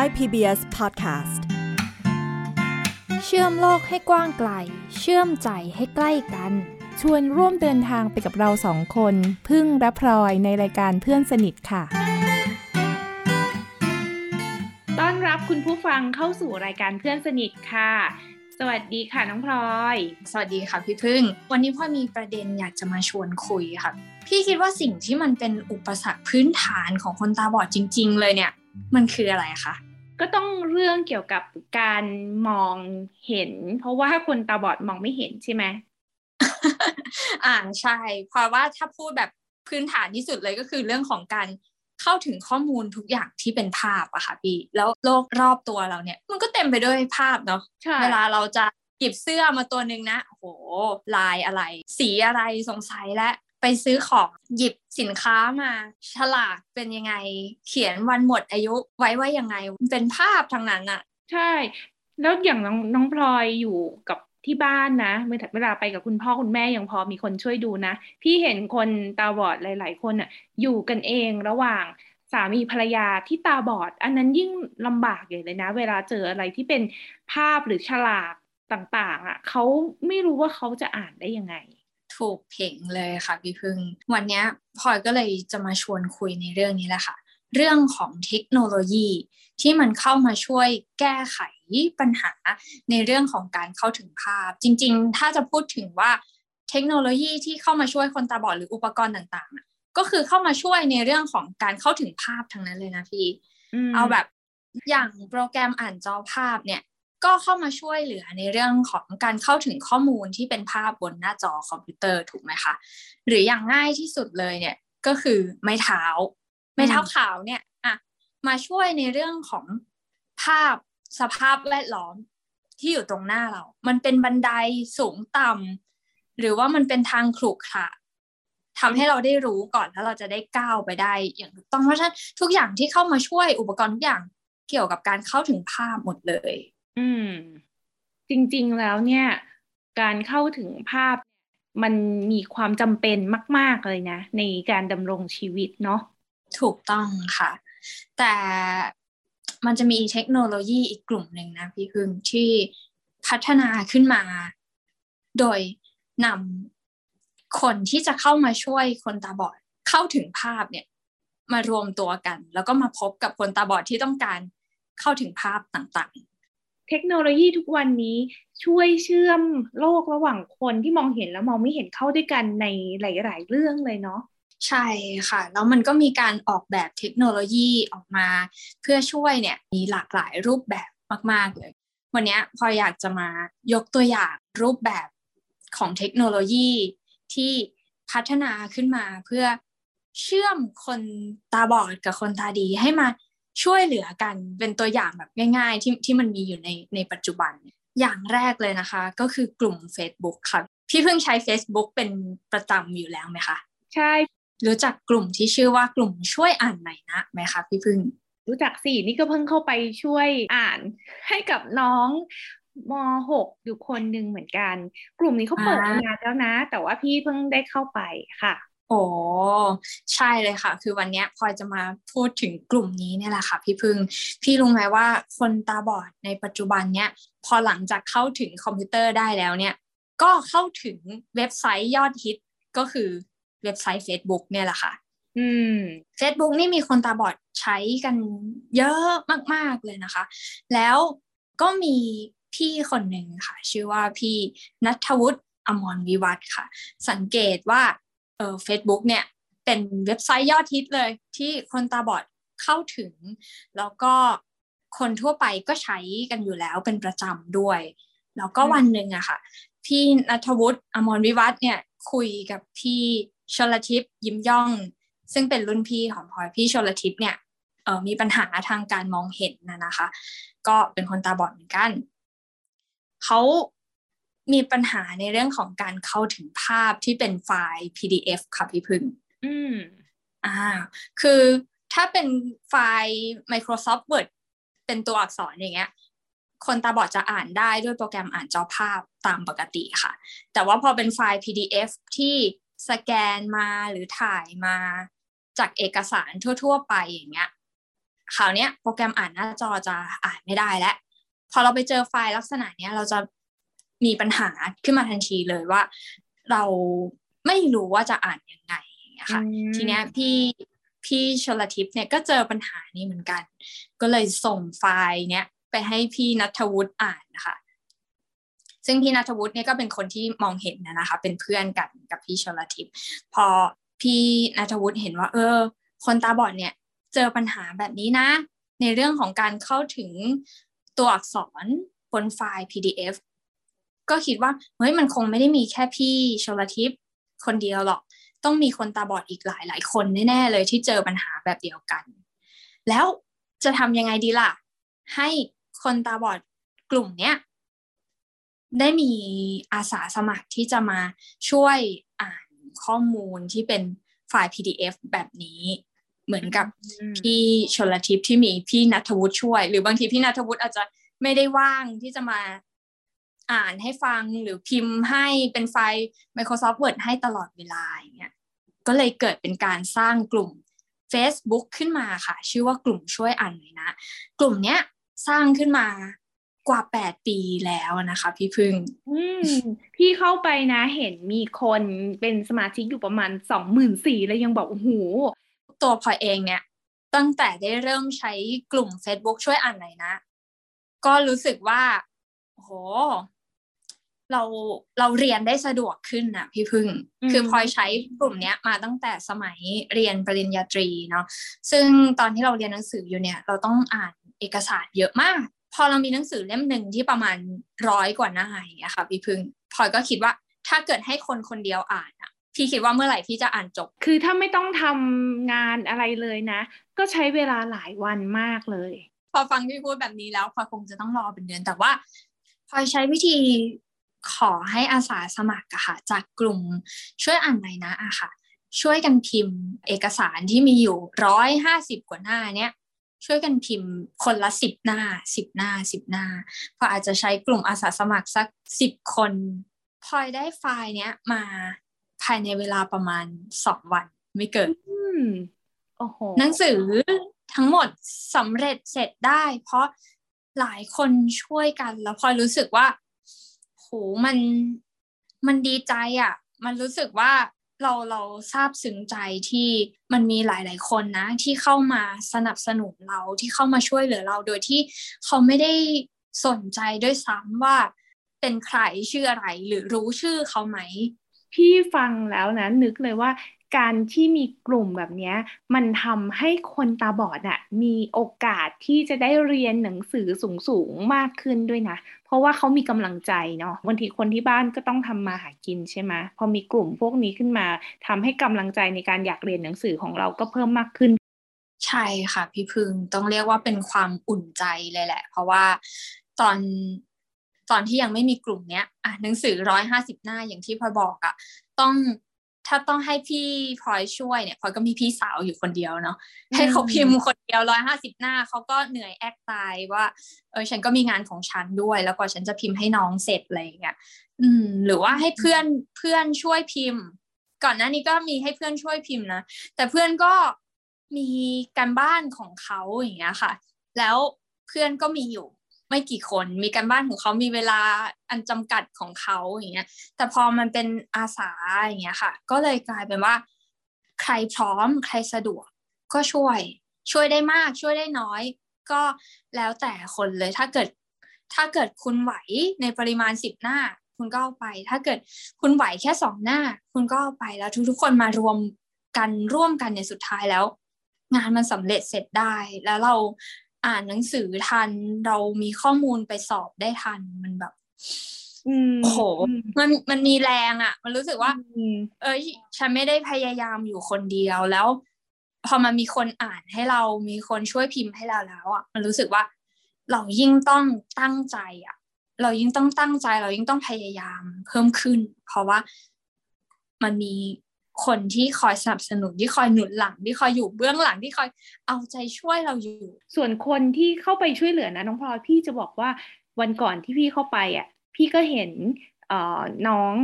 Thai PBS Podcast เชื่อมโลกให้กว้างไกล เชื่อมใจให้ใกล้กัน ชวนร่วมเดินทางไปกับเราสองคน พึ่งและพลอยในรายการเพื่อนสนิทค่ะ ต้อนรับคุณผู้ฟังเข้าสู่รายการเพื่อนสนิทค่ะ สวัสดีค่ะน้องพลอย สวัสดีค่ะพี่พึ่ง วันนี้พ่อมีประเด็นอยากจะมาชวนคุยค่ะ พี่คิดว่าสิ่งที่มันเป็นอุปสรรคพื้นฐานของคนตาบอดจริง ๆ เลยเนี่ยมันคืออะไรคะ ก็ต้องเรื่องเกี่ยวกับการมองเห็น เพราะว่าคนตาบอดมองไม่เห็นใช่ไหมอ่าใช่ เพราะว่าถ้าพูดแบบพื้นฐานที่สุดเลยก็คือเรื่องของการเข้าถึงข้อมูลทุกอย่างที่เป็นภาพอะค่ะพี่ แล้วโลกรอบตัวเราเนี่ย มันก็เต็มไปด้วยภาพเนาะใช่เวลาเราจะหยิบเสื้อมาตัวหนึ่งนะโอ้โหลายอะไร สีอะไรสงสัยและ ไปซื้อของหยิบสินค้ามาฉลากเป็นยังไง เขียนวันหมดอายุไว้ว่ายังไงมันเป็นภาพทั้งนั้นอะใช่ แล้วอย่างน้องน้องพลอยอยู่กับที่บ้านนะเมื่อเวลาไปกับคุณพ่อคุณแม่ยังพอมีคนช่วยดูนะ พี่เห็นคนตาบอดหลาย ๆ คนอะอยู่กันเองระหว่างสามีภรรยาที่ตาบอด อันนั้นยิ่งลำบากใหญ่เลยนะ เวลาเจออะไรที่เป็นภาพหรือฉลากต่าง ๆอะเขาไม่รู้ว่าเขาจะอ่านได้ยังไง ถูกเพงเลยค่ะพี่พึ่ง วันเนี้ยพลอยก็เลยจะมาชวนคุยในเรื่องนี้แหละค่ะ เรื่องของเทคโนโลยีที่มันเข้ามาช่วยแก้ไขปัญหาในเรื่องของการเข้าถึงภาพ จริง ๆ ถ้าจะพูดถึงว่าเทคโนโลยีที่เข้ามาช่วยคนตาบอดหรืออุปกรณ์ต่างๆอะก็คือเข้ามาช่วยในเรื่องของการเข้าถึงภาพทั้งนั้นเลยนะพี่มเอาแบบอย่างโปรแกรมอ่านจอภาพเนี่ย ก็เข้ามาช่วยเหลือในเรื่องของการเข้าถึงข้อมูลที่เป็นภาพบนหน้าจอคอมพิวเตอร์ถูกไหมคะ หรืออย่างง่ายที่สุดเลยเนี่ยก็คือไม้เท้า ไม้เท้าขาวเนี่ยอะมาช่วยในเรื่องของภาพสภาพแวดล้อมที่อยู่ตรงหน้าเรา มันเป็นบันไดสูงต่ำหรือว่ามันเป็นทางขรุขระทำให้เราได้รู้ก่อนแล้วเราจะได้ก้าวไปได้ อย่างถูกต้องเพราะฉะนั้นทุกอย่างที่เข้ามาช่วยอุปกรณ์ทุกอย่างเกี่ยวกับการเข้าถึงภาพหมดเลย อืม จริงๆแล้วเนี่ย การเข้าถึงภาพมันมีความจำเป็นมาก ๆ เลยนะ ในการดำรงชีวิตเนาะถูกต้องค่ะ แต่มันจะมีเทคโนโลยีอีกกลุ่มหนึ่งนะพี่พึ่งที่พัฒนาขึ้นมา โดยนำคนที่จะเข้ามาช่วยคนตาบอดเข้าถึงภาพเนี่ย มารวมตัวกัน แล้วก็มาพบกับคนตาบอดที่ต้องการเข้าถึงภาพต่าง เทคโนโลยีทุกวันนี้ช่วยเชื่อมโลกระหว่างคนที่มองเห็นแล้วมองไม่เห็นเข้าด้วยกันในหลาย ๆ เรื่องเลยเนาะใช่ค่ะแล้วมันก็มีการออกแบบเทคโนโลยีออกมา เพื่อช่วยเนี่ยมีหลากหลายรูปแบบมาก ๆ เลย วันนี้พออยากจะมายกตัวอย่างรูปแบบของเทคโนโลยีที่พัฒนาขึ้นมาเพื่อเชื่อมคนตาบอดกับคนตาดีให้มา ช่วยเหลือกันเป็นตัวอย่างแบบง่าย ๆ ที่ที่มันมีอยู่ในในปัจจุบัน อย่างแรกเลยนะคะ ก็คือกลุ่ม Facebook ค่ะพี่เพิ่งใช้ Facebook เป็นประจำอยู่แล้วไหมคะ ใช่ รู้จักกลุ่มที่ชื่อว่ากลุ่มช่วยอ่านหน่อยนะไหมคะพี่พึ่ง รู้จักสินี่ก็เพิ่งเข้าไปช่วยอ่านให้กับน้องม .6 อยู่คนหนึ่งเหมือนกัน กลุ่มนี้เขาเปิดอ่ามมานานแล้วนะ แต่ว่าพี่เพิ่งได้เข้าไปค่ะ โอ้ใช่เลยค่ะ คือวันเนี้ยพลอยจะมาพูดถึงกลุ่มนี้เนี่ยแหละค่ะ พี่พึ่ง พี่รู้ไหมว่าคนตาบอดในปัจจุบันเนี้ยพอหลังจากเข้าถึงคอมพิวเตอร์ได้แล้วเนี่ย ก็เข้าถึงเว็บไซต์ยอดฮิตก็คือเว็บไซต์ Facebook เนี่ยแหละค่ะ อืม Facebook นี่มีคนตาบอดใช้กันเยอะมาก ๆ เลยนะคะ แล้วก็มีพี่คนหนึ่งค่ะ ชื่อว่าพี่นัทวุฒิอมรวิวัฒน์ค่ะ สังเกตว่า เออ Facebook เนี่ยเป็นเว็บไซต์ยอดฮิตเลย ที่คนตาบอดเข้าถึง แล้วก็คนทั่วไปก็ใช้กันอยู่แล้วเป็นประจำด้วย แล้วก็อืมวันหนึ่งอะค่ะ พี่นัทวุฒิอมรวิวัฒน์เนี่ยคุยกับพี่ชลทิพย์ยิ้มย่อง ซึ่งเป็นรุ่นพี่ของพลอยพี่ชลทิพย์เนี่ยเออมีปัญหาทางการมองเห็นนะนะคะ ก็เป็นคนตาบอดเหมือนกันเขา มีปัญหาในเรื่องของการเข้าถึงภาพที่เป็นไฟล์ PDF ค่ะพี่พึ่ง อืมอ่า คือถ้าเป็นไฟล์ Microsoft Word เป็นตัวอักษรอย่างเงี้ย คนตาบอดจะอ่านได้ด้วยโปรแกรมอ่านจอภาพตามปกติค่ะ แต่ว่าพอเป็นไฟล์ PDF ที่สแกนมาหรือถ่ายมาจากเอกสารทั่ว ๆ ไปอย่างเงี้ยคราวนี้โปรแกรมอ่านหน้าจอจะอ่านไม่ได้แล้ว พอเราไปเจอไฟล์ลักษณะเนี้ย เราจะ มีปัญหาขึ้นมาทันทีเลยว่า เราไม่รู้ว่าจะอ่านยังไงอย่างเงี้ยค่ะทีเนี้ยพี่พี่ชลทิพย์เนี่ยก็เจอปัญหานี้เหมือนกัน ก็เลยส่งไฟล์เนี้ยไปให้พี่นัทวุฒิอ่านนะคะซึ่งพี่นัทวุฒิเนี่ยก็เป็นคนที่มองเห็นนะคะ เป็นเพื่อนกันกับพี่ชลทิพย์พอพี่นัทวุฒิเห็นว่า เออ คนตาบอดเนี่ยเจอปัญหาแบบนี้นะ ในเรื่องของการเข้าถึงตัวอักษรบนไฟล์ PDF ก็คิดว่าเฮ้ยมันคงไม่ได้มีแค่พี่ชลทิพย์คนเดียวหรอก ต้องมีคนตาบอดอีกหลายหลายคนแน่ๆเลยที่เจอปัญหาแบบเดียวกัน แล้วจะทำยังไงดีล่ะ ให้คนตาบอดกลุ่มเนี้ยได้มีอาสาสมัครที่จะมาช่วยอ่านข้อมูลที่เป็นไฟล์ PDF แบบนี้เหมือนกับพี่ชลทิพย์ที่มีพี่นัทวุฒิช่วย หรือบางทีพี่นัทวุฒิอาจจะไม่ได้ว่างที่จะมา อ่านให้ฟังหรือพิมพ์ให้เป็นไฟล์ Microsoft Word ให้ตลอดเวลาอย่างเงี้ยก็เลยเกิดเป็นการสร้างกลุ่ม Facebook ขึ้นมาค่ะ ชื่อว่ากลุ่มช่วยอ่านหน่อยนะ กลุ่มเนี้ยสร้างขึ้นมากว่าแปดปีแล้วนะคะ พี่พึ่งอืมพี่เข้าไปนะเห็นมีคนเป็นสมาชิกอยู่ประมาณสองหมื่นสี่แล้วยังบอกโอ้โหตัวพอเองเนี่ย ตั้งแต่ได้เริ่มใช้กลุ่ม Facebook ช่วยอ่านหน่อยนะ ก็รู้สึกว่าโห เราเราเรียนได้สะดวกขึ้นนะพี่พึ่ง คือพลอยใช้กลุ่มเนี้ยมาตั้งแต่สมัยเรียนปริญญาตรีเนาะซึ่งตอนที่เราเรียนหนังสืออยู่เนี่ย เราต้องอ่านเอกสารเยอะมาก พอเรามีหนังสือเล่มหนึ่งที่ประมาณร้อยกว่าหน้าอย่างเงี้ยค่ะพี่พึ่งพลอยก็คิดว่าถ้าเกิดให้คนคนเดียวอ่านอะพี่คิดว่าเมื่อไหร่พี่จะอ่านจบ คือถ้าไม่ต้องทำงานอะไรเลยนะ ก็ใช้เวลาหลายวันมากเลย พอฟังพี่พูดแบบนี้แล้วพอคงจะต้องรอเป็นเดือนแต่ว่าพลอยใช้วิธี ขอให้อาสาสมัครอะค่ะจากกลุ่มช่วยอ่านหน่อยนะอะค่ะ ช่วยกันพิมพ์เอกสารที่มีอยู่ร้อยห้าสิบกว่าหน้าเนี้ยช่วยกันพิมพ์คนละสิบหน้าสิบหน้าสิบหน้าพออาจจะใช้กลุ่มอาสาสมัครสักสิบคนพลอยได้ไฟล์เนี้ยมาภายในเวลาประมาณสองวันไม่เกินโอ้โหหนังสือทั้งหมดสำเร็จเสร็จได้ เพราะหลายคนช่วยกัน แล้วพลอยรู้สึกว่า โหมันมันดีใจอะ่ะ มันรู้สึกว่าเราเราซาบซึ้งใจที่มันมีหลาย ๆ คนนะ ที่เข้ามาสนับสนุนเราที่เข้ามาช่วยเหลือเราโดยที่เขาไม่ได้สนใจด้วยซ้ำว่าเป็นใครชื่ออะไรหรือรู้ชื่อเขาไหมพี่ฟังแล้วนะนึกเลยว่า การที่มีกลุ่มแบบนี้มันทำให้คนตาบอดอะมีโอกาสที่จะได้เรียนหนังสือสูงๆมากขึ้นด้วยนะ เพราะว่าเขามีกำลังใจเนาะบางทีคนที่บ้านก็ต้องทำมาหากินใช่ไหมพอมีกลุ่มพวกนี้ขึ้นมาทำให้กำลังใจในการอยากเรียนหนังสือของเราก็เพิ่มมากขึ้น ใช่ค่ะพี่พึงต้องเรียกว่าเป็นความอุ่นใจเลยแหละ เพราะว่าตอนตอนที่ยังไม่มีกลุ่มเนี้ยอะหนังสือร้อยห้าสิบหน้าอย่างที่พอบอกอะ่ะ ต้อง ถ้าต้องให้พี่พลอยช่วยเนี่ยพลอยก็มีพี่สาวอยู่คนเดียวเนาะให้เขาพิมพ์คนเดียวร้อยห้าสิบหน้าเขาก็เหนื่อยแอกตายว่าเออฉันก็มีงานของฉันด้วย แล้วก็ฉันจะพิมพ์ให้น้องเสร็จอะไรอย่างเงี้ยอืม หรือว่าให้เพื่อนเพื่อนช่วยพิมพ์ ก่อนหน้านี้ก็มีให้เพื่อนช่วยพิมพ์นะแต่เพื่อนก็มีการบ้านของเขาอย่างเงี้ยค่ะ แล้วเพื่อนก็มีอยู่ ไม่กี่คน มีการบ้านของเขามีเวลาอันจำกัดของเขาอย่างเงี้ย แต่พอมันเป็นอาสาอย่างเงี้ยค่ะ ก็เลยกลายเป็นว่า ใครพร้อมใครสะดวก ก็ช่วย ช่วยได้มากช่วยได้น้อย ก็แล้วแต่คนเลยถ้าเกิด ถ้าเกิดคุณไหวในปริมาณสิบหน้า คุณก็ไป ถ้าเกิดคุณไหวแค่สองหน้า คุณก็ไปแล้วทุกๆคนมารวมกันร่วมกันในสุดท้ายแล้ว งานมันสำเร็จเสร็จได้แล้วเรา อ่านหนังสือทัน เรามีข้อมูลไปสอบได้ทันมันแบบโอ้โหมันมันมีแรงอะ่ะ มันรู้สึกว่าเอ้ย ฉันไม่ได้พยายามอยู่คนเดียวแล้ว พอมันมีคนอ่านให้เรามีคนช่วยพิมพ์ให้เราแล้วอะ่ะ มันรู้สึกว่า เรายิ่งต้องตั้งใจอะ่ะ เรายิ่งต้องตั้งใจ เรายิ่งต้องพยายามเพิ่มขึ้น เพราะว่ามันมี คนที่คอยสนับสนุนที่คอยหนุนหลังที่คอยอยู่เบื้องหลังที่คอยเอาใจช่วยเราอยู่ ส่วนคนที่เข้าไปช่วยเหลือนะน้องพลอยพี่จะบอกว่าวันก่อนที่พี่เข้าไปอะพี่ก็เห็นเอ่อน้อง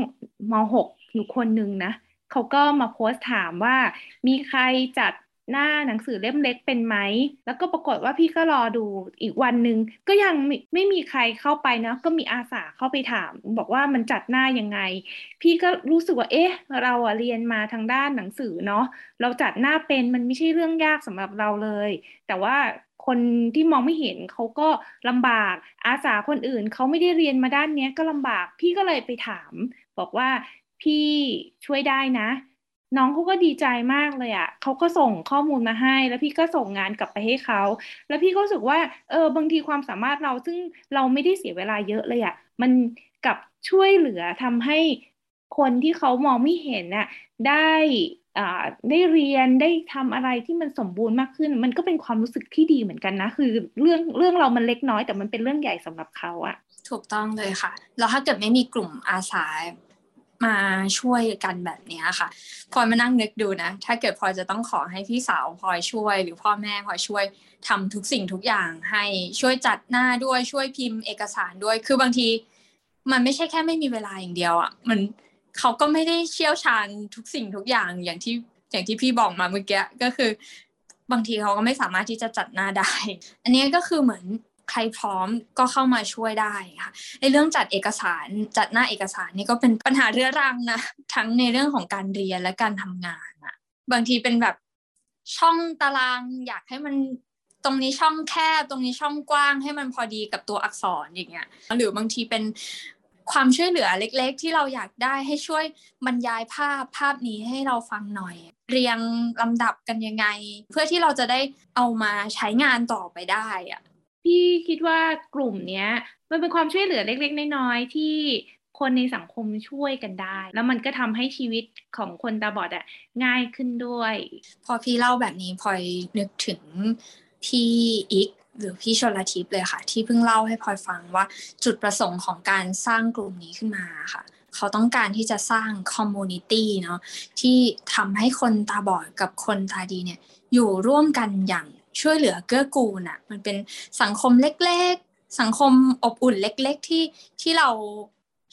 มหกอยู่คนนึงนะเขาก็มาโพสต์ถามว่ามีใครจัด หน้าหนังสือเล่มเล็กเป็นไหม แล้วก็ปรากฏว่าพี่ก็รอดูอีกวันหนึ่งก็ยังไม่ไม่มีใครเข้าไปนะ ก็มีอาสาเข้าไปถาม บอกว่ามันจัดหน้ายังไง พี่ก็รู้สึกว่าเอ๊ะ เราอะเรียนมาทางด้านหนังสือเนาะเราจัดหน้าเป็นมันไม่ใช่เรื่องยากสำหรับเราเลย แต่ว่าคนที่มองไม่เห็นเขาก็ลำบากอาสาคนอื่นเขาไม่ได้เรียนมาด้านนี้ก็ลำบาก พี่ก็เลยไปถาม บอกว่าพี่ช่วยได้นะ น้องเขาก็ดีใจมากเลยอะ่ะเขาก็ส่งข้อมูลมาให้ แล้วพี่ก็ส่งงานกลับไปให้เขา แล้วพี่ก็รู้สึกว่า เออ บางทีความสามารถเราซึ่งเราไม่ได้เสียเวลาเยอะเลยอะ่ะ มันกับช่วยเหลือทำให้คนที่เขามองไม่เห็นน่ะ ได้ได้เรียน ได้ทำอะไรที่มันสมบูรณ์มากขึ้น มันก็เป็นความรู้สึกที่ดีเหมือนกันนะ คือเรื่องเรื่องเรามันเล็กน้อย แต่มันเป็นเรื่องใหญ่สำหรับเขาอะถูกต้องเลยค่ะ แล้วถ้าเกิดไม่มีกลุ่มอาสา มาช่วยกันแบบนี้ค่ะพลอยมานั่งนึกดูนะ ถ้าเกิดพลอยจะต้องขอให้พี่สาวพลอยช่วย หรือพ่อแม่พลอยช่วยทำทุกสิ่งทุกอย่างให้ช่วยจัดหน้าด้วยช่วยพิมพ์เอกสารด้วย คือบางที มันไม่ใช่แค่ไม่มีเวลาอย่างเดียวอะ่ะมันเขาก็ไม่ได้เชี่ยวชาญทุกสิ่งทุกอย่างอย่างที่อย่างที่พี่บอกมาเมื่อกี้ก็คือบางทีเขาก็ไม่สามารถที่จะจัดหน้าได้ อันนี้ก็คือเหมือน ใครพร้อมก็เข้ามาช่วยได้ค่ะในเรื่องจัดเอกสารจัดหน้าเอกสารนี่ก็เป็นปัญหาเรื้อรังนะทั้งในเรื่องของการเรียนและการทำงานอะบางทีเป็นแบบช่องตารางอยากให้มันตรงนี้ช่องแคบตรงนี้ช่องกว้างให้มันพอดีกับตัวอักษรอย่างเงี้ยหรือบางทีเป็นความช่วยเหลือเล็กๆ ที่เราอยากได้ให้ช่วยบรรยายภาพภาพนี้ให้เราฟังหน่อย เรียงลำดับกันยังไง เพื่อที่เราจะได้เอามาใช้งานต่อไปได้อะ พี่คิดว่ากลุ่มเนี้ย มันเป็นความช่วยเหลือเล็ก ๆ น้อยๆที่คนในสังคมช่วยกันได้ แล้วมันก็ทำให้ชีวิตของคนตาบอดอะง่ายขึ้นด้วย พอพี่เล่าแบบนี้พลอยนึกถึงพี่อีกหรือพี่ชลทิพย์เลยค่ะ ที่เพิ่งเล่าให้พลอยฟังว่าจุดประสงค์ของการสร้างกลุ่มนี้ขึ้นมาค่ะ เขาต้องการที่จะสร้าง community เนาะที่ทำให้คนตาบอดกับคนตาดีเนี่ยอยู่ร่วมกันอย่าง ช่วยเหลือเกื้อกูลอะมันเป็นสังคมเล็กๆ สังคมอบอุ่นเล็ก ๆ ที่ที่เรา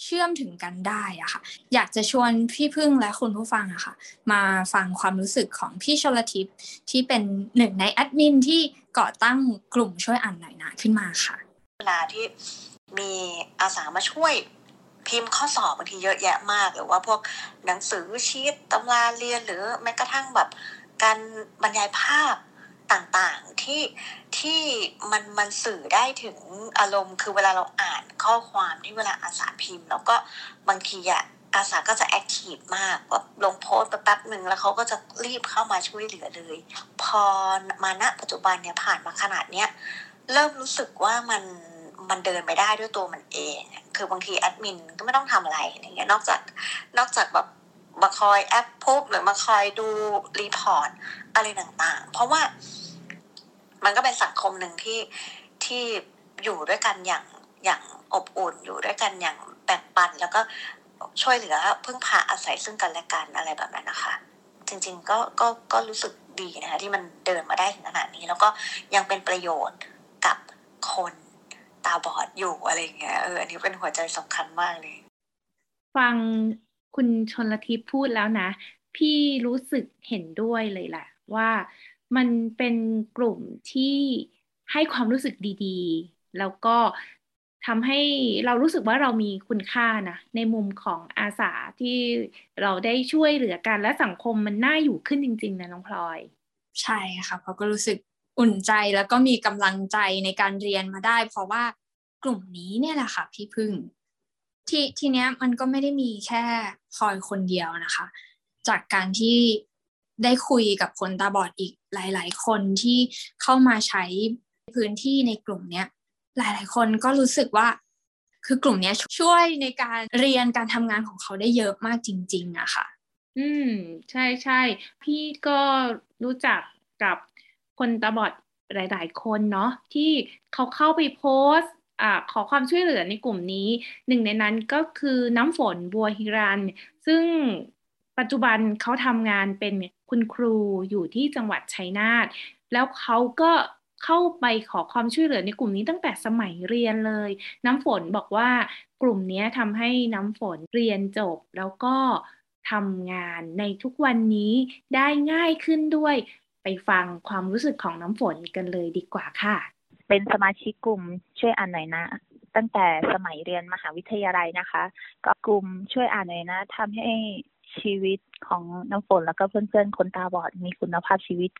เชื่อมถึงกันได้อะค่ะ อยากจะชวนพี่พึ่งและคุณผู้ฟังอะค่ะ มาฟังความรู้สึกของพี่ชลทิพย์ที่เป็นหนึ่งในแอดมินที่ก่อตั้งกลุ่มช่วยอ่านหน่อยนะขึ้นมาค่ะ เวลาที่มีอาสามาช่วยพิมพ์ข้อสอบบางทีเยอะแยะมาก หรือว่าพวกหนังสือชีตตำราเรียนหรือแม้กระทั่งแบบการบรรยายภาพ ต่างๆที่ที่มันมันสื่อได้ถึงอารมณ์ คือเวลาเราอ่านข้อความที่เวลาอาสาพิมพ์ แล้วก็บางทีอะอาสาก็จะแอคทีฟมากแบบลงโพสต์แป๊บหนึ่งแล้วเขาก็จะรีบเข้ามาช่วยเหลือเลย พอมาณปัจจุบันเนี่ยผ่านมาขนาดเนี้ยเริ่มรู้สึกว่ามันมันเดินไปได้ด้วยตัวมันเอง คือบางทีแอดมินก็ไม่ต้องทำอะไรอย่างเงี้ยนอกจากนอกจากแบบ มาคอยแอปพุบหรือมาคอยดูรีพอร์ตอะไรต่างๆ เพราะว่ามันก็เป็นสังคมหนึ่งที่ที่อยู่ด้วยกันอย่างอย่างอบอุ่นอยู่ด้วยกันอย่างแบ่งปันแล้วก็ช่วยเหลือพึ่งพาอาศัยซึ่งกันและกันอะไรแบบนั้นนะคะ จริงๆก็ก็ก็รู้สึกดีนะคะที่มันเดินมาได้ถึงขนาดนี้ แล้วก็ยังเป็นประโยชน์กับคนตาบอดอยู่อะไรเงี้ยเอออันนี้เป็นหัวใจสำคัญมากเลย ฟัง คุณชนลทิพพูดแล้วนะ พี่รู้สึกเห็นด้วยเลยแหละ ว่ามันเป็นกลุ่มที่ให้ความรู้สึกดีๆ แล้วก็ทำให้เรารู้สึกว่าเรามีคุณค่านะในมุมของอาสาที่เราได้ช่วยเหลือกันและสังคมมันน่าอยู่ขึ้นจริง ๆ นะน้องพลอย ใช่ค่ะเพราะก็รู้สึกอุ่นใจแล้วก็มีกำลังใจในการเรียนมาได้ เพราะว่ากลุ่มนี้เนี่ยแหละค่ะพี่พึ่ง ทีทีเนี้ยมันก็ไม่ได้มีแค่พลอยคนเดียวนะคะ จากการที่ได้คุยกับคนตาบอดอีกหลาย ๆ คนที่เข้ามาใช้พื้นที่ในกลุ่มเนี้ยหลาย ๆ คนก็รู้สึกว่า คือกลุ่มนี้ช่วยในการเรียนการทำงานของเขาได้เยอะมากจริง ๆอะค่ะ อืม ใช่ใช่พี่ก็รู้จักกับคนตาบอดหลาย ๆ คนเนาะที่เขาเข้าไปโพสต์ อขอความช่วยเหลือในกลุ่มนี้ หนึ่งในนั้นก็คือน้ำฝนบัวฮิรัน ซึ่งปัจจุบันเขาทำงานเป็นคุณครูอยู่ที่จังหวัดชัยนาทแล้วเขาก็เข้าไปขอความช่วยเหลือในกลุ่มนี้ตั้งแต่สมัยเรียนเลย น้ำฝนบอกว่ากลุ่มนี้ทำให้น้ำฝนเรียนจบ แล้วก็ทำงานในทุกวันนี้ได้ง่ายขึ้นด้วย ไปฟังความรู้สึกของน้ำฝนกันเลยดีกว่าค่ะ เป็นสมาชิกกลุ่มช่วยอ่านหน่อยนะ ตั้งแต่สมัยเรียนมหาวิทยาลัยนะคะ ก็กลุ่มช่วยอ่านหน่อยนะทำให้ชีวิตของน้ำฝนแล้วก็เพื่อนๆ คนตาบอดมีคุณภาพชีวิต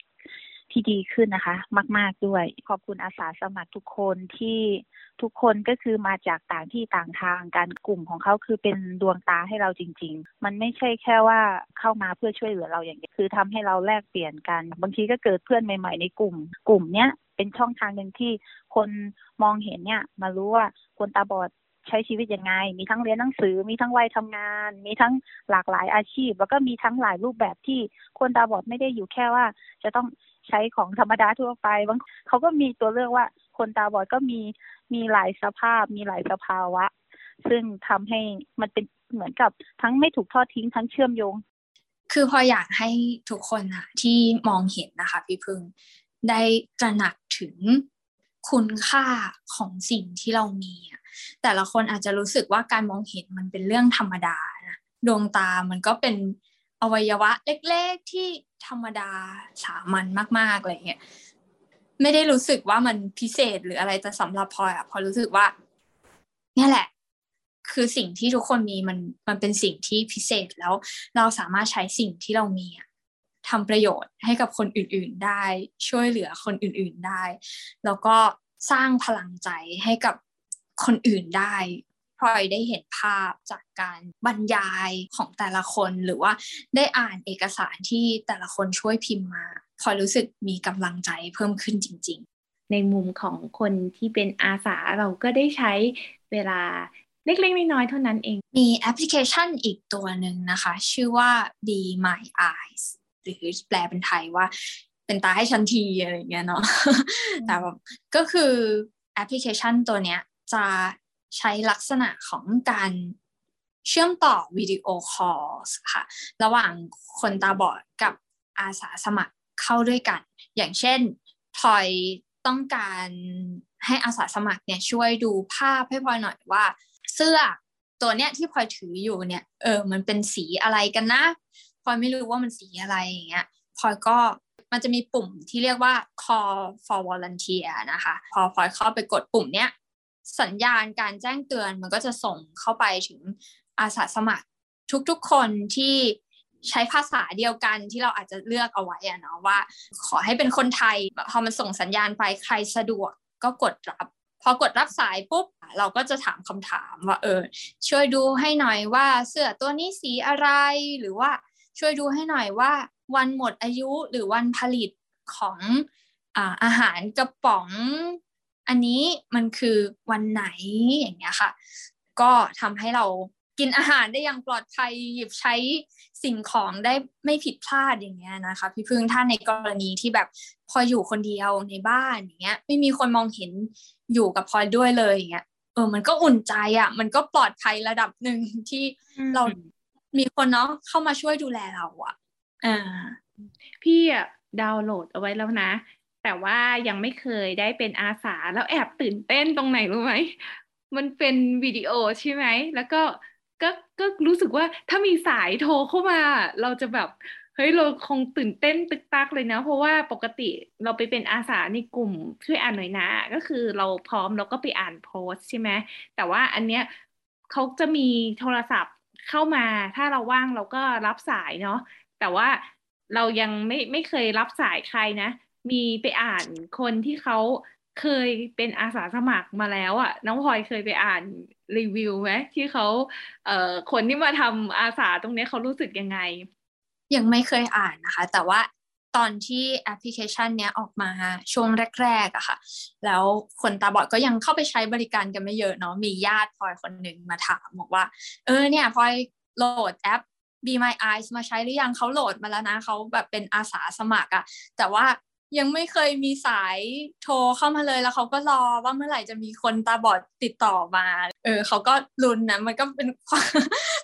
ที่ดีขึ้นนะคะ มาก ๆด้วย ขอบคุณอาสาสมัครทุกคนที่ทุกคนก็คือมาจากต่างที่ต่างทางการกลุ่มของเขาคือเป็นดวงตาให้เราจริง ๆ มันไม่ใช่แค่ว่าเข้ามาเพื่อช่วยเหลือเราอย่างเดียวคือทำให้เราแลกเปลี่ยนกัน บางทีก็เกิดเพื่อนใหม่ ๆ ในกลุ่ม กลุ่มเนี้ยเป็นช่องทางหนึ่งที่คนมองเห็นเนี่ย มารู้ว่าคนตาบอดใช้ชีวิตยังไง มีทั้งเรียนหนังสือ มีทั้งวัยทำงาน มีทั้งหลากหลายอาชีพ แล้วก็มีทั้งหลายรูปแบบที่คนตาบอดไม่ได้อยู่แค่ว่า จะต้องใช้ของธรรมดาทั่วไปบางเขาก็มีตัวเลือกว่า คนตาบอดก็มีมีหลายสภาพ มีหลายสภาวะ ซึ่งทำให้มันเป็นเหมือนกับทั้งไม่ถูกทอดทิ้งทั้งเชื่อมโยง คือพออยากให้ทุกคนอะที่มองเห็นนะคะ พี่พึ่ง ได้ตระหนักถึงคุณค่าของสิ่งที่เรามีอะแต่ละคนอาจจะรู้สึกว่าการมองเห็นมันเป็นเรื่องธรรมดานะดวงตามันก็เป็นอวัยวะเล็กๆที่ธรรมดาสามัญมากๆอะไรเงี้ยไม่ได้รู้สึกว่ามันพิเศษหรืออะไรแต่สำหรับพลอยอะพอรู้สึกว่าเนี่ยแหละ คือสิ่งที่ทุกคนมีมันมันเป็นสิ่งที่พิเศษแล้ว เราสามารถใช้สิ่งที่เรามีอะ ทำประโยชน์ให้กับคนอื่นๆได้ ช่วยเหลือคนอื่นๆได้ แล้วก็สร้างพลังใจให้กับคนอื่นได้พลอยได้เห็นภาพจากการบรรยายของแต่ละคนหรือว่าได้อ่านเอกสารที่แต่ละคนช่วยพิมพ์มาพลอยรู้สึกมีกำลังใจเพิ่มขึ้นจริง ๆ ในมุมของคนที่เป็นอาสาเราก็ได้ใช้เวลาเล็กๆน้อยๆเท่านั้นเอง มีแอปพลิเคชันอีกตัวหนึ่งนะคะ ชื่อว่า Be My Eyes หรือแปลเป็นไทยว่า เป็นตาให้ฉันทีอะไรเงี้ยเนาะแต่แบบก็คือแอปพลิเคชันตัวเนี้ยจะใช้ลักษณะของการเชื่อมต่อวิดีโอคอลค่ะ ระหว่างคนตาบอดกับอาสาสมัครเข้าด้วยกัน อย่างเช่นพลอยต้องการให้อาสาสมัครเนี่ยช่วยดูภาพให้พลอยหน่อยว่า เสื้อตัวเนี้ยที่พลอยถืออยู่เนี่ยเออมันเป็นสีอะไรกันนะ พลอยไม่รู้ว่ามันสีอะไรอย่างเงี้ยพลอยก็มันจะมีปุ่มที่เรียกว่า call for volunteer นะคะ พอพลอยเข้าไปกดปุ่มเนี้ยสัญญาณการแจ้งเตือนมันก็จะส่งเข้าไปถึงอาสาสมัครทุกๆคนที่ใช้ภาษาเดียวกันที่เราอาจจะเลือกเอาไว้อะเนาะว่า ขอให้เป็นคนไทยพอมันส่งสัญญาณไปใครสะดวกก็กดรับ พอกดรับสายปุ๊บ เราก็จะถามคำถามว่าเออช่วยดูให้หน่อยว่าเสื้อตัวนี้สีอะไรหรือว่า ช่วยดูให้หน่อยว่า วันหมดอายุหรือวันผลิตของอาอาหารกระป๋อง อันนี้มันคือวันไหนอย่างเงี้ยค่ะ ก็ทำให้เรากินอาหารได้อย่างปลอดภัยหยิบใช้สิ่งของได้ไม่ผิดพลาดอย่างเงี้ยนะคะพี่พึ่งถ้าในกรณีที่แบบพออยู่คนเดียวในบ้านอย่างเงี้ย ไม่มีคนมองเห็นอยู่กับพลอยด้วยเลยอย่างเงี้ยเออมันก็อุ่นใจอะ่ะ มันก็ปลอดภัยระดับหนึ่งที่เรา มีคนเนาะเข้ามาช่วยดูแลเราอะ่ะอ่าพี่อะดาวน์โหลดเอาไว้แล้วนะ แต่ว่ายังไม่เคยได้เป็นอาสาแล้วแอบตื่นเต้นตรงไหนรู้ไหมมันเป็นวิดีโอใช่ไหม แล้วก็ก็ก็รู้สึกว่าถ้ามีสายโทรเข้ามา เราจะแบบเฮ้ยเราคงตื่นเต้นตึกตักเลยนะ เพราะว่าปกติเราไปเป็นอาสาในกลุ่มช่วยอ่านหน่อยนะก็คือเราพร้อมเราก็ไปอ่านโพสใช่ไหมแต่ว่าอันเนี้ยเขาจะมีโทรศัพท์ เข้ามาถ้าเราว่างเราก็รับสายเนาะแต่ว่าเรายังไม่ไม่เคยรับสายใครนะ มีไปอ่านคนที่เขาเคยเป็นอาสาสมัครมาแล้วอะ่ะ น้องพลอยเคยไปอ่านรีวิวไหมที่เขาเอ่อคนที่มาทำอาสาตรงนี้เขารู้สึกยังไง ยังไม่เคยอ่านนะคะ แต่ว่า ตอนที่แอปพลิเคชันเนี้ยออกมาช่วงแรกๆอะค่ะ แล้วคนตาบอดก็ยังเข้าไปใช้บริการกันไม่เยอะเนาะมีญาติพลอยคนหนึ่งมาถามบอกว่า เออเนี่ยพลอยโหลดแอป Be My Eyes มาใช้หรือยังเขาโหลดมาแล้วนะเขาแบบเป็นอาสาสมัครอะแต่ว่ายังไม่เคยมีสายโทรเข้ามาเลยแล้วเขาก็รอว่าเมื่อไหร่จะมีคนตาบอดติดต่อมา เออเขาก็ลุ้นนะมันก็เป็น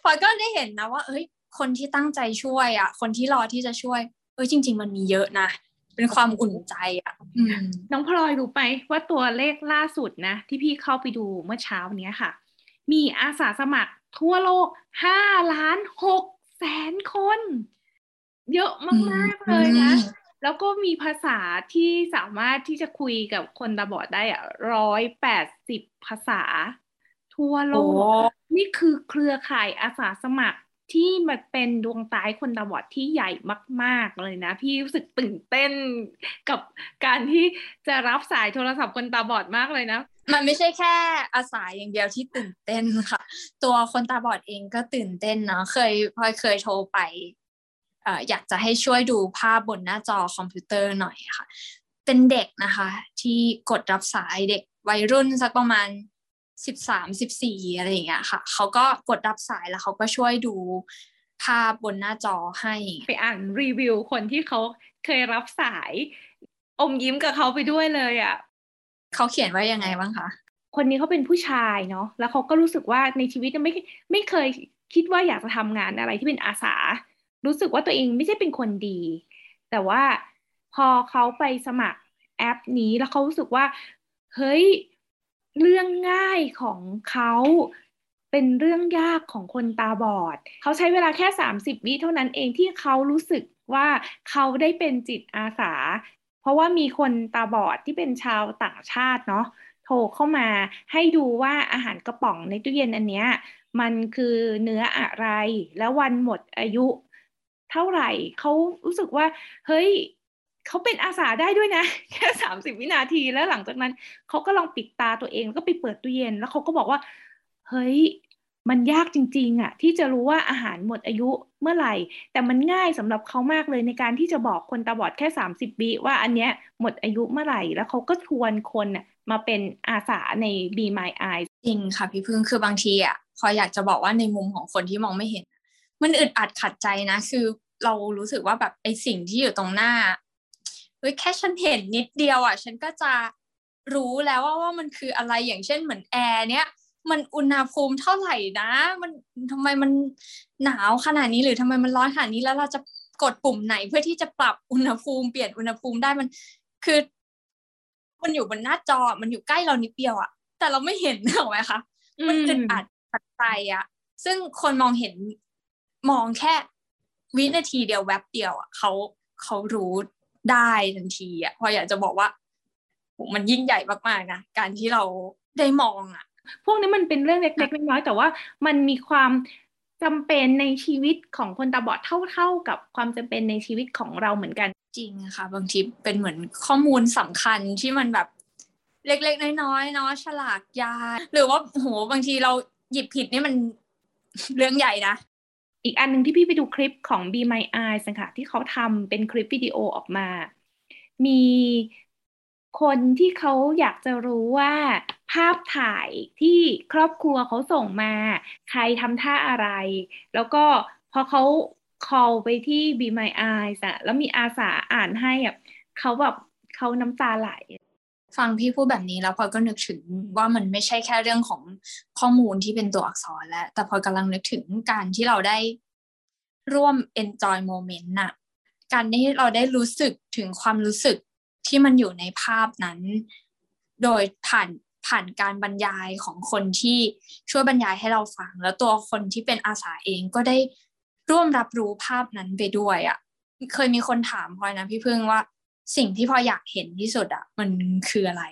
พอก็ได้เห็นนะว่า เอ้ยคนที่ตั้งใจช่วยอะ คนที่รอที่จะช่วย เอ้ยจริง ๆ มันมีเยอะนะ เป็นความอุ่นใจอะน้องพลอยรู้ไปว่าตัวเลขล่าสุดนะ ที่พี่เข้าไปดูเมื่อเช้านี้ค่ะ มีอาสาสมัครทั่วโลกห้าล้านหกแสนคน เยอะมาก ๆ เลยนะ แล้วก็มีภาษาที่สามารถที่จะคุยกับคนตาบอดได้อะร้อยแปดสิบภาษา ทั่วโลก นี่คือเครือข่ายอาสาสมัคร ที่มันเป็นดวงตาคนตาบอดที่ใหญ่มาก ๆ เลยนะ พี่รู้สึกตื่นเต้นกับการที่จะรับสายโทรศัพท์คนตาบอดมากเลยนะ มันไม่ใช่แค่อาสาอย่างเดียวที่ตื่นเต้นค่ะ ตัวคนตาบอดเองก็ตื่นเต้นเนาะเคยพลอยเคยโทรไปอยากจะให้ช่วยดูภาพบนหน้าจอคอมพิวเตอร์หน่อยค่ะ เป็นเด็กนะคะ ที่กดรับสายเด็กวัยรุ่นสักประมาณ สิบสามสิบสี่อะไรอย่างเงี้ยค่ะเขาก็กดรับสายแล้วเขาก็ช่วยดูภาพบนหน้าจอให้ไปอ่านรีวิวคนที่เขาเคยรับสาย อมยิ้มกับเขาไปด้วยเลยอะ่ะเขาเขียนว่ายังไงบ้างคะคนนี้เขาเป็นผู้ชายเนาะแล้วเขาก็รู้สึกว่าในชีวิตไม่ไม่เคยคิดว่าอยากจะทำงานอะไรที่เป็นอาสา รู้สึกว่าตัวเองไม่ใช่เป็นคนดี แต่ว่าพอเขาไปสมัครแอปนี้แล้วเขารู้สึกว่า เฮ้ย เรื่องง่ายของเขาเป็นเรื่องยากของคนตาบอด เขาใช้เวลาแค่ 30 วิเท่านั้นเองที่เขารู้สึกว่าเขาได้เป็นจิตอาสา เพราะว่ามีคนตาบอดที่เป็นชาวต่างชาติเนาะโทรเข้ามาให้ดูว่าอาหารกระป๋องในตู้เย็นอันเนี้ยมันคือเนื้ออะไรแล้ววันหมดอายุเท่าไหร่เขารู้สึกว่า เฮ้ย เขาเป็นอาสาได้ด้วยนะ แค่สามสิบวินาทีแล้วหลังจากนั้นเขาก็ลองปิดตาตัวเองก็ไปเปิดตู้เย็น แล้วเขาก็บอกว่า เฮ้ยมันยากจริง ๆอะที่จะรู้ว่าอาหารหมดอายุเมื่อไหร่ แต่มันง่ายสำหรับเขามากเลยในการที่จะบอกคนตาบอดแค่สามสิบวิว่าอันเนี้ยหมดอายุเมื่อไหร่ แล้วเขาก็ชวนคนอะมาเป็นอาสาใน Be My Eye จริงค่ะพี่พึ่งคือบางทีอะพออยากจะบอกว่าในมุมของคนที่มองไม่เห็น มันอึดอัดขัดใจนะ คือเรารู้สึกว่าแบบไอสิ่งที่อยู่ตรงหน้า เฮ้ยแค่ฉันเห็นนิดเดียวอะ ฉันก็จะรู้แล้วว่าว่ามันคืออะไรอย่างเช่นเหมือนแอร์เนี้ยมันอุณหภูมิเท่าไหร่นะ มันทำไมมันหนาวขนาดนี้หรือทำไมมันร้อนขนาดนี้แล้วเราจะกดปุ่มไหนเพื่อที่จะปรับอุณหภูมิเปลี่ยนอุณหภูมิได้มัน คือ มันอยู่บนหน้าจอมันอยู่ใกล้เรานิดเดียวอะแต่เราไม่เห็นหรอกไหมคะมันอึดอัดปัจจัยอะซึ่งคนมองเห็นมองแค่วินาทีเดียวแวบเดียวอะเขาเขารู้ ได้ทันทีอะพออยากจะบอกว่า มันยิ่งใหญ่มากๆนะการที่เราได้มองอะ พวกนี้มันเป็นเรื่องเล็กๆน้อยๆแต่ว่ามันมีความจำเป็นในชีวิตของคนตาบอดเท่าๆ กับความจำเป็นในชีวิตของเราเหมือนกันจริงค่ะ บางทีเป็นเหมือนข้อมูลสำคัญที่มันแบบเล็กๆ น้อยๆเนาะฉลากยา หรือว่าโหบางทีเราหยิบผิดนี่มันเรื่องใหญ่นะ อีกอันหนึ่งที่พี่ไปดูคลิปของ Be My Eyes นะคะที่เขาทำเป็นคลิปวิดีโอออกมา มีคนที่เขาอยากจะรู้ว่า ภาพถ่ายที่ครอบครัวเขาส่งมา ใครทำท่าอะไร แล้วก็พอเขา call ไปที่ Be My Eyes อะแล้วมีอาสาอ่านให้อะเขาแบบเขาน้ำตาไหล ฟังพี่พูดแบบนี้แล้วพอก็นึกถึงว่ามันไม่ใช่แค่เรื่องของข้อมูลที่เป็นตัวอักษรแล้ว แต่พอกำลังนึกถึงการที่เราได้ร่วม enjoy moment น่ะ การที่เราได้รู้สึกถึงความรู้สึกที่มันอยู่ในภาพนั้น โดยผ่านผ่านการบรรยายของคนที่ช่วยบรรยายให้เราฟัง แล้วตัวคนที่เป็นอาสาเองก็ได้ร่วมรับรู้ภาพนั้นไปด้วยอะ่ะ เคยมีคนถามพลอยนะพี่พึ่งว่า สิ่งที่พออยากเห็นที่สุดอะ่ะมันคืออะไร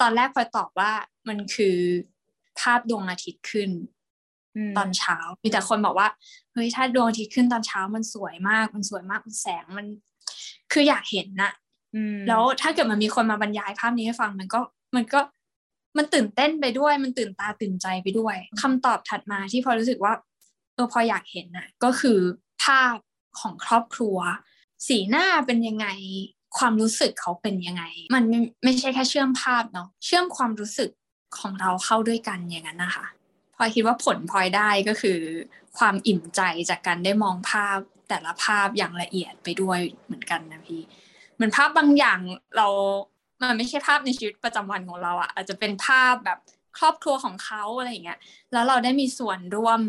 ตอนแรกพลอยตอบว่ามันคือภาพดวงอาทิตย์ขึ้น ตอนเช้ามีแต่คนบอกว่าเฮ้ยถ้าดวงอาทิตย์ขึ้นตอนเช้ามันสวยมาก มันสวยมากมันแสงมัน คืออยากเห็นนะแล้วถ้าเกิดมันมีคนมาบรรยายภาพนี้ให้ฟังมันก็มันก็มันตื่นเต้นไปด้วย มันตื่นตาตื่นใจไปด้วยคำตอบถัดมาที่พอรู้สึกว่าเออพออยากเห็นนะก็คือภาพของครอบครัว สีหน้าเป็นยังไง ความรู้สึกเขาเป็นยังไง มันไม่ใช่แค่เชื่อมภาพเนาะเชื่อมความรู้สึกของเราเข้าด้วยกันอย่างนั้นนะคะพอยคิดว่าผลพลอยได้ก็คือ ความอิ่มใจจากการได้มองภาพแต่ละภาพอย่างละเอียดไปด้วยเหมือนกันนะพี่เหมือนภาพบางอย่างเรามันไม่ใช่ภาพในชีวิตประจำวันของเราอะอาจจะเป็นภาพแบบครอบครัวของเขาอะไรอย่างเงี้ยแล้วเราได้มีส่วนร่วม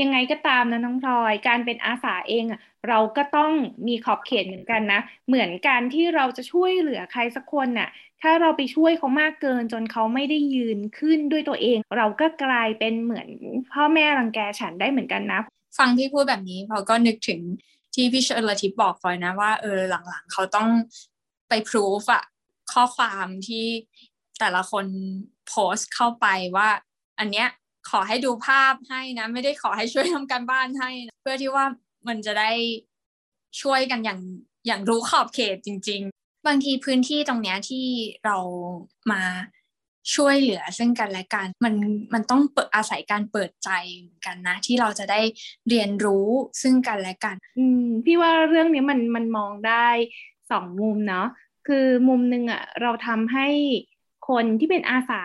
ยังไงก็ตามนะน้องพลอย การเป็นอาสาเองอะเราก็ต้องมีขอบเขตเหมือนกันนะ เหมือนการที่เราจะช่วยเหลือใครสักคนน่ะ ถ้าเราไปช่วยเขามากเกินจนเขาไม่ได้ยืนขึ้นด้วยตัวเอง เราก็กลายเป็นเหมือนพ่อแม่รังแกฉันได้เหมือนกันนะฟังที่พูดแบบนี้พลอยก็นึกถึงที่พี่ชลทิพย์บอกพลอยนะว่าเออหลังๆ เขาต้องไปพิสูจน์อะข้อความที่แต่ละคนโพสต์เข้าไปว่า อันเนี้ย ขอให้ดูภาพให้นะ ไม่ได้ขอให้ช่วยทำการบ้านให้นะเพื่อที่ว่ามันจะได้ช่วยกันอย่างอย่างรู้ขอบเขตจริง ๆ บางทีพื้นที่ตรงเนี้ยที่เรามาช่วยเหลือซึ่งกันและกันมันมันต้องเปิดอาศัยการเปิดใจเหมือนกันนะ ที่เราจะได้เรียนรู้ซึ่งกันและกัน อืมพี่ว่าเรื่องนี้มันมันมองได้สองมุมเนาะคือมุมหนึ่งอะเราทำให้คนที่เป็นอาสา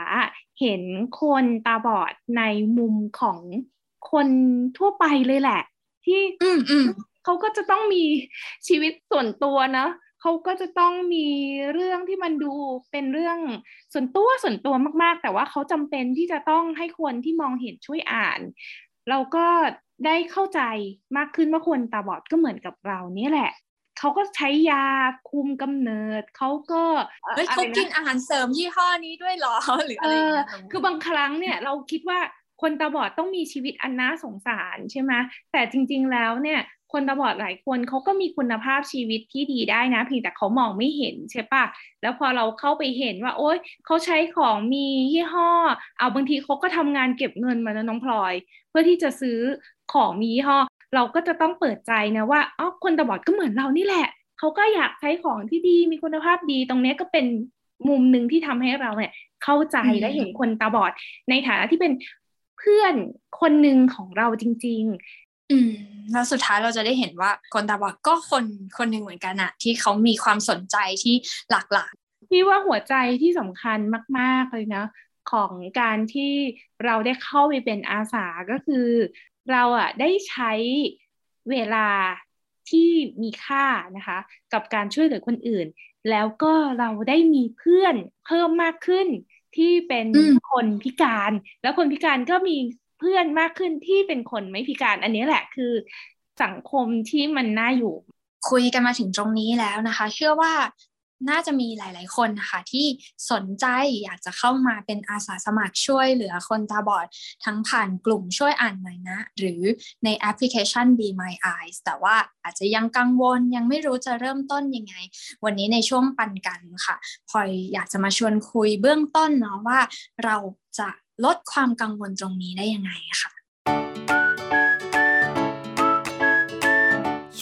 เห็นคนตาบอดในมุมของคนทั่วไปเลยแหละ ที่อืมอืมเขาก็จะต้องมีชีวิตส่วนตัวเนาะเขาก็จะต้องมีเรื่องที่มันดูเป็นเรื่องส่วนตัวส่วนตัวมาก ๆ แต่ว่าเขาจำเป็นที่จะต้องให้คนที่มองเห็นช่วยอ่าน เราก็ได้เข้าใจมากขึ้นว่าคนตาบอดก็เหมือนกับเราเนี่ยแหละ เขาก็ใช้ยาคุมกำเนิดเขาก็เฮ้ยอะไรเขานะกินอาหารเสริมยี่ห้อนี้ด้วยเหรอหรือเออะไรอย่างอเงี้ยคือบางครั้งเนี่ยเราคิดว่าคนตาบอดต้องมีชีวิตอันน่าสงสารใช่ไหมแต่จริง ๆ แล้วเนี่ยคนตาบอดหลายคนเขาก็มีคุณภาพชีวิตที่ดีได้นะเพียงแต่เขามองไม่เห็นใช่ปะแล้วพอเราเข้าไปเห็นว่า โอ๊ยเขาใช้ของมียี่ห้อ เอาบางทีเขาก็ทำงานเก็บเงินมาแล้วน้องพลอย เพื่อที่จะซื้อของมียี่ห้อ เราก็จะต้องเปิดใจนะว่าอ๋อคนตาบอดก็เหมือนเรานี่แหละเขาก็อยากใช้ของที่ดีมีคุณภาพดี ตรงเนี้ยก็เป็นมุมหนึ่งที่ทำให้เราเนี่ย เข้าใจและเห็นคนตาบอด ในฐานะที่เป็นเพื่อนคนหนึ่งของเราจริงอืมแล้วสุดท้ายเราจะได้เห็นว่าคนตาบอดก็คนคนหนึ่งเหมือนกันอะที่เขามีความสนใจที่หลากหลายๆพี่ว่าหัวใจที่สำคัญมาก ๆ เลยนะ ของการที่เราได้เข้าไปเป็นอาสาก็คือ เราอะได้ใช้เวลาที่มีค่านะคะ กับการช่วยเหลือคนอื่น แล้วก็เราได้มีเพื่อนเพิ่มมากขึ้นที่เป็นอืมคนพิการ แล้วคนพิการก็มีเพื่อนมากขึ้นที่เป็นคนไม่พิการ อันนี้แหละคือสังคมที่มันน่าอยู่ คุยกันมาถึงตรงนี้แล้วนะคะ เชื่อว่า น่าจะมีหลาย ๆ คนนะคะที่สนใจอยากจะเข้ามาเป็นอาสาสมัครช่วยเหลือคนตาบอด ทั้งผ่านกลุ่มช่วยอ่านหน่อยนะ หรือในแอปพลิเคชัน Be My Eyes แต่ว่าอาจจะยังกังวลยังไม่รู้จะเริ่มต้นยังไง วันนี้ในช่วงปันกันค่ะพลอยอยากจะมาชวนคุยเบื้องต้นเนาะว่า เราจะลดความกังวลตรงนี้ได้ยังไงค่ะ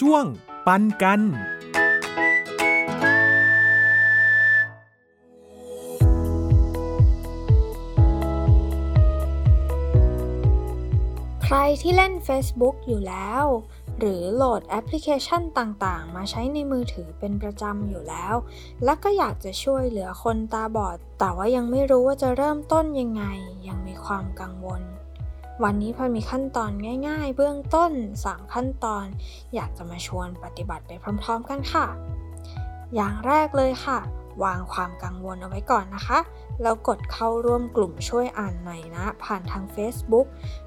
ช่วงปันกัน รที่เล่น Facebook อยู่แล้ว หรือโหลดแอปพลิเคชันต่างๆ มาใช้ในมือถือเป็นประจำอยู่แล้ว และก็อยากจะช่วยเหลือคนตาบอด แต่ว่ายังไม่รู้ว่าจะเริ่มต้นยังไง ยังมีความกังวล วันนี้พอมีขั้นตอนง่าย ๆ เบื้องต้น 3 ขั้นตอน อยากจะมาชวนปฏิบัติไปพร้อม ๆ กันค่ะ อย่างแรกเลยค่ะ วางความกังวลเอาไว้ก่อนนะคะ แล้วกดเข้าร่วมกลุ่มช่วยอ่านหน่นะ ผ่านทาง Facebook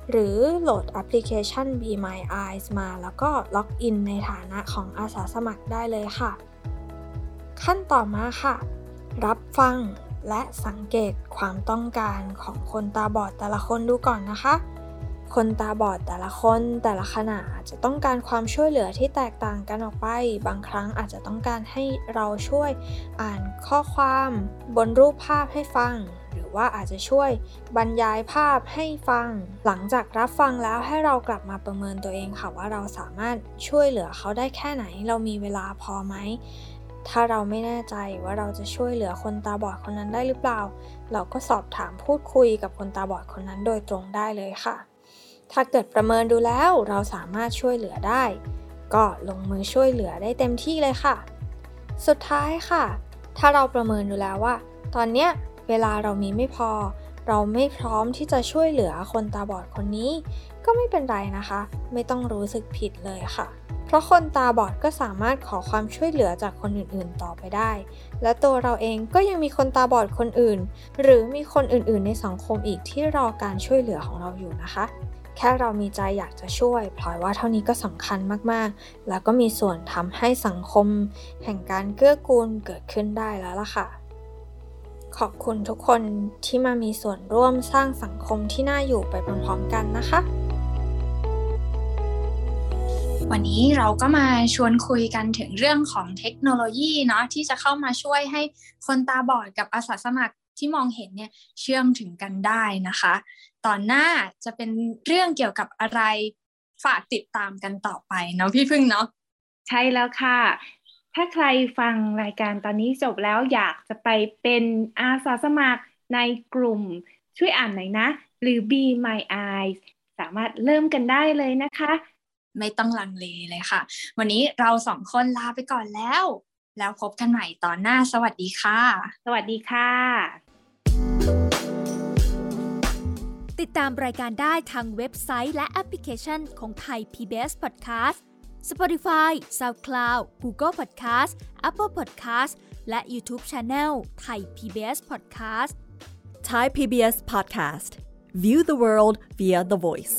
หรือโหลดแอปพลิเคชัน Be My Eyes มา แล้วก็ล็อกอินในฐานะของอาสาสมัครได้เลยค่ะ ขั้นต่อมาค่ะ รับฟังและสังเกตความต้องการของคนตาบอดแต่ละคนดูก่อนนะคะ คนตาบอดแต่ละคนแต่ละขณะอาจจะต้องการความช่วยเหลือที่แตกต่างกันออกไป บางครั้งอาจจะต้องการให้เราช่วยอ่านข้อความบนรูปภาพให้ฟัง หรือว่าอาจจะช่วยบรรยายภาพให้ฟัง หลังจากรับฟังแล้วให้เรากลับมาประเมินตัวเองค่ะว่าเราสามารถช่วยเหลือเขาได้แค่ไหน เรามีเวลาพอไหมถ้าเราไม่แน่ใจว่าเราจะช่วยเหลือคนตาบอดคนนั้นได้หรือเปล่า เราก็สอบถามพูดคุยกับคนตาบอดคนนั้นโดยตรงได้เลยค่ะ ถ้าเกิดประเมินดูแล้วเราสามารถช่วยเหลือได้ ก็ลงมือช่วยเหลือได้เต็มที่เลยค่ะ สุดท้ายค่ะ ถ้าเราประเมินดูแล้วว่า ตอนเนี้ยเวลาเรามีไม่พอ เราไม่พร้อมที่จะช่วยเหลือคนตาบอดคนนี้ ก็ไม่เป็นไรนะคะ ไม่ต้องรู้สึกผิดเลยค่ะ เพราะคนตาบอดก็สามารถขอความช่วยเหลือจากคนอื่นๆต่อไปได้ และตัวเราเองก็ยังมีคนตาบอดคนอื่น หรือมีคนอื่นๆ ในสังคมอีกที่รอการช่วยเหลือของเราอยู่นะคะ แค่เรามีใจอยากจะช่วยพลอยว่าเท่านี้ก็สำคัญมากๆ แล้วก็มีส่วนทำให้สังคม แห่งการเกื้อกูลเกิดขึ้นได้แล้วล่ะค่ะ ขอบคุณทุกคนที่มามีส่วนร่วมสร้างสังคมที่น่าอยู่ไปพร้อมๆกันนะคะวันนี้เราก็มาชวนคุยกันถึงเรื่องของเทคโนโลยีเนาะที่จะเข้ามาช่วยให้คนตาบอดกับอาสาสมัคร ที่มองเห็นเนี่ยเชื่อมถึงกันได้นะคะ ตอนหน้าจะเป็นเรื่องเกี่ยวกับอะไรฝากติดตามกันต่อไปเนาะพี่พึ่งเนาะใช่แล้วค่ะ ถ้าใครฟังรายการตอนนี้จบแล้วอยากจะไปเป็นอาสาสมัครในกลุ่มช่วยอ่านหน่อยนะ หรือ Be My Eyes สามารถเริ่มกันได้เลยนะคะ ไม่ต้องลังเลเลยค่ะ วันนี้เราสองคนลาไปก่อนแล้ว แล้วพบกันใหม่ตอนหน้าสวัสดีค่ะ สวัสดีค่ะ ติดตามรายการได้ทางเว็บไซต์และแอปพลิเคชันของไทย PBS Podcast Spotify SoundCloud Google Podcast Apple Podcast และ YouTube Channel ไทย PBS Podcast Thai PBS Podcast View the world via the voice